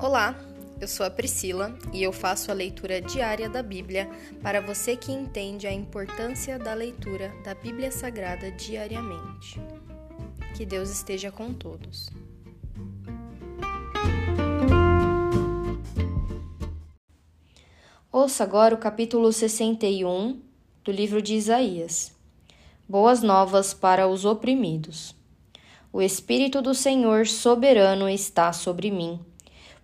Olá, eu sou a Priscila e eu faço a leitura diária da Bíblia para você que entende a importância da leitura da Bíblia Sagrada diariamente. Que Deus esteja com todos. Ouça agora o capítulo 61 do livro de Isaías. Boas novas para os oprimidos. O Espírito do Senhor soberano está sobre mim,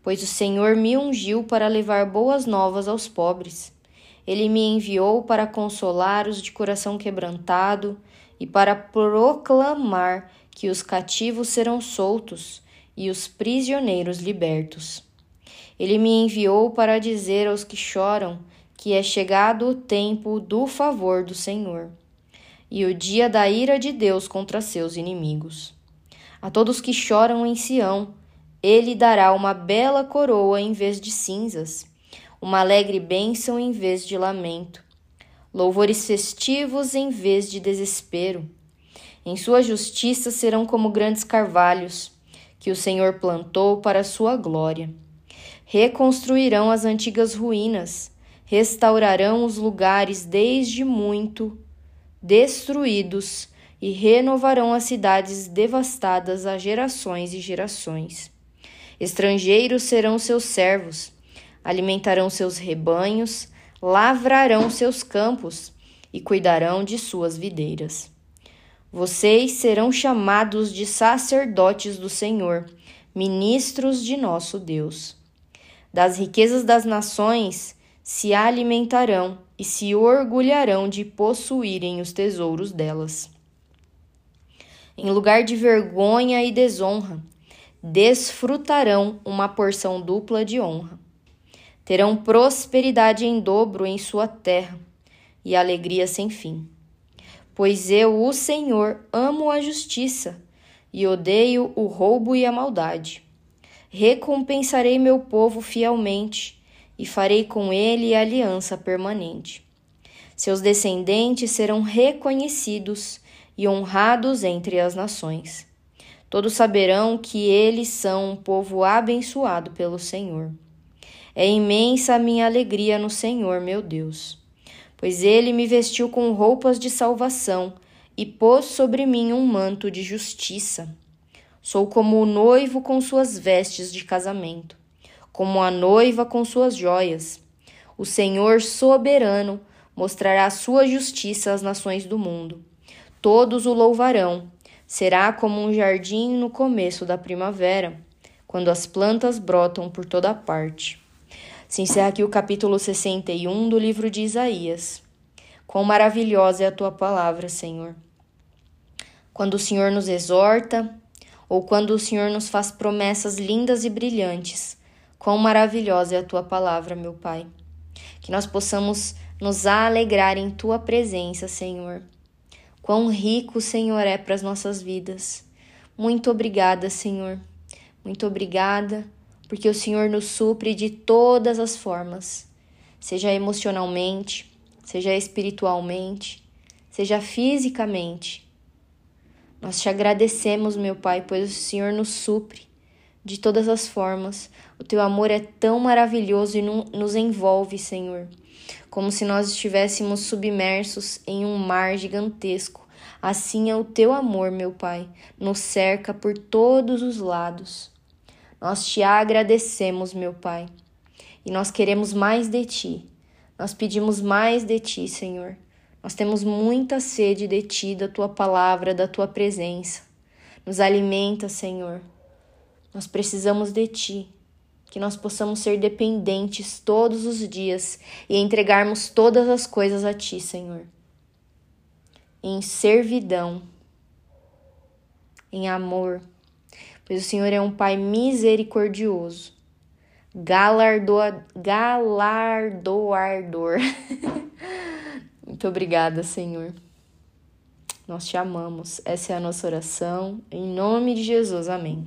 pois o Senhor me ungiu para levar boas novas aos pobres. Ele me enviou para consolar os de coração quebrantado e para proclamar que os cativos serão soltos e os prisioneiros libertos. Ele me enviou para dizer aos que choram que é chegado o tempo do favor do Senhor e o dia da ira de Deus contra seus inimigos. A todos que choram em Sião, ele dará uma bela coroa em vez de cinzas, uma alegre bênção em vez de lamento, louvores festivos em vez de desespero. Em sua justiça serão como grandes carvalhos, que o Senhor plantou para sua glória. Reconstruirão as antigas ruínas, restaurarão os lugares desde muito destruídos e renovarão as cidades devastadas a gerações e gerações. Estrangeiros serão seus servos, alimentarão seus rebanhos, lavrarão seus campos e cuidarão de suas videiras. Vocês serão chamados de sacerdotes do Senhor, ministros de nosso Deus. Das riquezas das nações se alimentarão e se orgulharão de possuírem os tesouros delas em lugar de vergonha e desonra, desfrutarão uma porção dupla de honra. Terão prosperidade em dobro em sua terra e alegria sem fim. Pois eu, o Senhor, amo a justiça e odeio o roubo e a maldade. Recompensarei meu povo fielmente e farei com ele aliança permanente. Seus descendentes serão reconhecidos e honrados entre as nações. Todos saberão que eles são um povo abençoado pelo Senhor. É imensa a minha alegria no Senhor, meu Deus, pois ele me vestiu com roupas de salvação e pôs sobre mim um manto de justiça. Sou como o noivo com suas vestes de casamento, como a noiva com suas joias. O Senhor soberano mostrará sua justiça às nações do mundo todos o louvarão. Será como um jardim no começo da primavera, quando as plantas brotam por toda parte. Se encerra aqui o capítulo 61 do livro de Isaías. Quão maravilhosa é a tua palavra, Senhor. Quando o Senhor nos exorta, ou quando o Senhor nos faz promessas lindas e brilhantes, quão maravilhosa é a tua palavra, meu Pai. Que nós possamos nos alegrar em tua presença, Senhor Quão rico o Senhor é para as nossas vidas. Muito obrigada, Senhor. Muito obrigada, porque o Senhor nos supre de todas as formas, seja emocionalmente, seja espiritualmente, seja fisicamente. Nós te agradecemos, meu Pai, pois o Senhor nos supre de todas as formas. O teu amor é tão maravilhoso e nos envolve, Senhor como se nós estivéssemos submersos em um mar gigantesco. Assim é o teu amor, meu Pai, nos cerca por todos os lados. Nós te agradecemos, meu Pai, e nós queremos mais de ti. Nós pedimos mais de ti, Senhor. Nós temos muita sede de ti, da tua palavra, da tua presença. Nos alimenta, Senhor. Nós precisamos de ti que nós possamos ser dependentes todos os dias e entregarmos todas as coisas a Ti, Senhor. Em servidão, em amor, pois o Senhor é um Pai misericordioso, galardoa, galardoador. Muito obrigada, Senhor. Nós te amamos. Essa é a nossa oração. Em nome de Jesus. Amém.